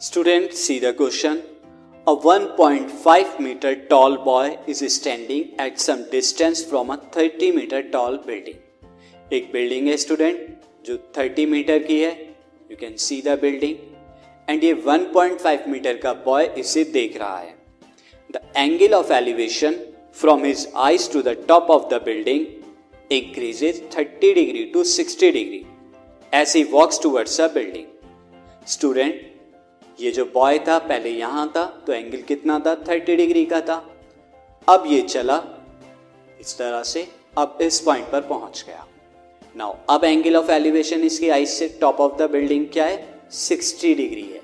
Student, see the question. A 1.5 meter tall boy is standing at some distance from a 30 meter tall building. एक building है student जो 30 metre की है you can see the building and ये 1.5 metre का boy इसे देख रहा है the angle of elevation from his eyes to the top of the building increases 30 degree to 60 degree as he walks towards a building student ये जो boy था, पहले यहाँ था तो एंगल कितना था? 30 डिग्री का था। अब ये चला इस तरह से, अब इस पॉइंट पर पहुँच गया। नाउ अब एंगल ऑफ़ एलिवेशन इसकी आइस से टॉप ऑफ़ द बिल्डिंग क्या है? 60 डिग्री है।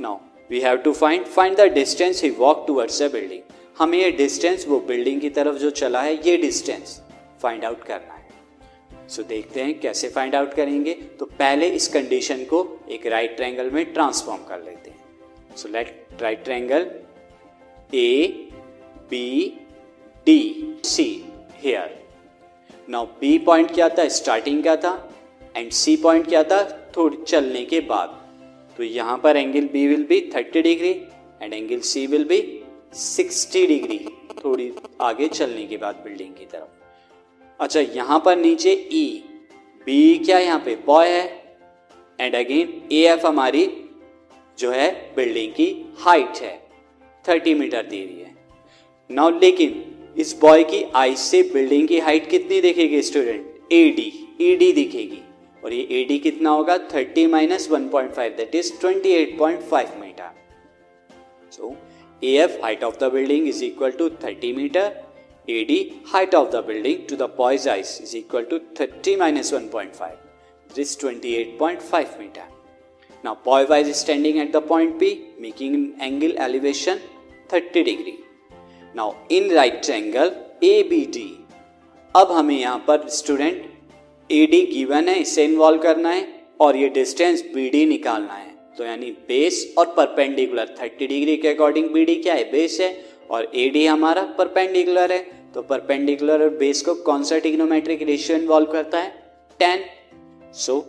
Now we have to find find the distance he walk towards the building हमें ये डिस्टेंस वो बिल्डिंग की तरफ़ जो चला है, ये डिस्टेंस फाइंड आउट करना है। सो so, देखते हैं कैसे फाइंड आउट करेंगे। तो पहले इस कंडीशन को एक राइट ट्रायंगल में ट्रांसफॉर्म कर लेते हैं। So let right triangle A B D C here now B point क्या था? स्टार्टिंग का था? एंड सी पॉइंट क्या था? थोड़ी चलने के बाद। तो यहाँ पर angle B will be 30 degree and angle C will be 60 degree थोड़ी आगे चलने के बाद बिल्डिंग की तरफ़। अच्छा यहाँ पर नीचे ई e, बी क्या यहाँ पे? बॉय है। एंड अगेन ए एफ़ हमारी जो है बिल्डिंग की हाइट है। थर्टी मीटर दे रही है। नाउ लेकिन इस बॉय की आई से बिल्डिंग की हाइट कितनी दिखेगी student A D E D दिखेगी। और ये ए डी कितना होगा? Thirty minus one point five that is twenty eight point five meter so A F height of the building is equal to thirty meter AD height of the building to the boy's is equal to 30 minus 1.5. This is 28.5 meter. Now boy is standing at the point P making an angle elevation 30 degree. Now in right triangle ABD अब हमें यहाँ पर student D given है इसे involve करना है और ये डिस्टेंस डी निकालना है तो यानी बेस और परपेंडिकुलर 30 डिग्री के अकॉर्डिंग डी क्या है बेस है और ए डी हमारा परपेंडिकुलर है। तो परपेंडिकुलर और बेस को कौन सा टिग्नोमेट्रिक रेशियो इन्वॉल्व करता है? Tan so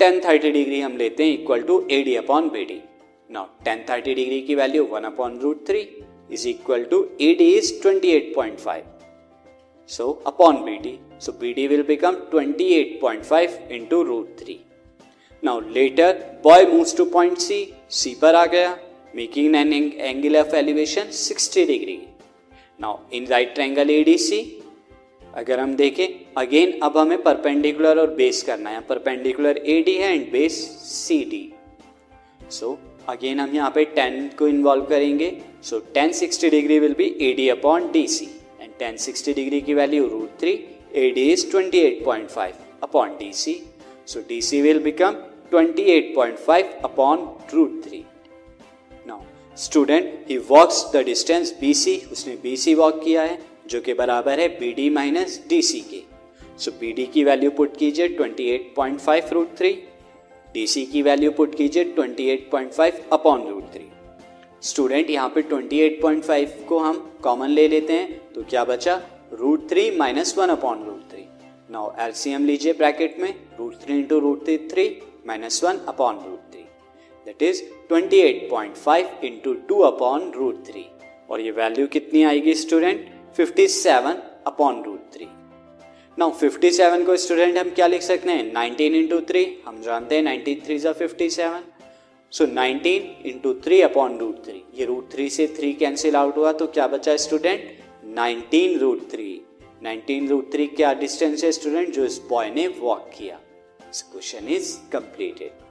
tan thirty degree हम लेते हैं equal to A D upon B D now tan thirty degree की value one upon root three is equal to A D is twenty eight point five so upon B D so B D will become twenty eight point five into root three now later boy moves to point C C पर आ गया। Making an angle of elevation sixty degree now in right triangle ADC अगर हम देखें again अब हमें perpendicular और base करना है। परपेंडिकुलर ए डी है and base C D so again हम यहाँ पे टेन को इन्वॉल्व करेंगे। So tan sixty degree will be A D upon D C and tan sixty degree की value root three A D is twenty eight point five upon D C so D C will become twenty eight point five upon root three student he walks the distance B C उसने B सी walk किया है, जो कि बराबर है B D minus D C के। So B D की value put कीजिए twenty eight point five root three D C की वैल्यू पुट कीजिए twenty eight point five upon root three student यहाँ पे ट्वेंटी एट पॉइंट फाइव को हम common ले लेते हैं तो क्या बचा? Root three minus one upon root three now LCM लीजिए ब्रैकेट में root three into root three three minus one upon root that is 28.5 into two upon root three और ये वैल्यू कितनी आएगी student 57 upon root three now 57 को student हम क्या लिख सकते हैं? 19 इंटू थ्री हम जानते हैं 19 थ्री ज़ा fifty seven so 19 into three upon root three ये रूट थ्री से थ्री कैंसिल आउट हुआ तो क्या बचा student 19 root three 19 root three क्या डिस्टेंस है स्टूडेंट जो इस बॉय ने वॉक किया. Question is completed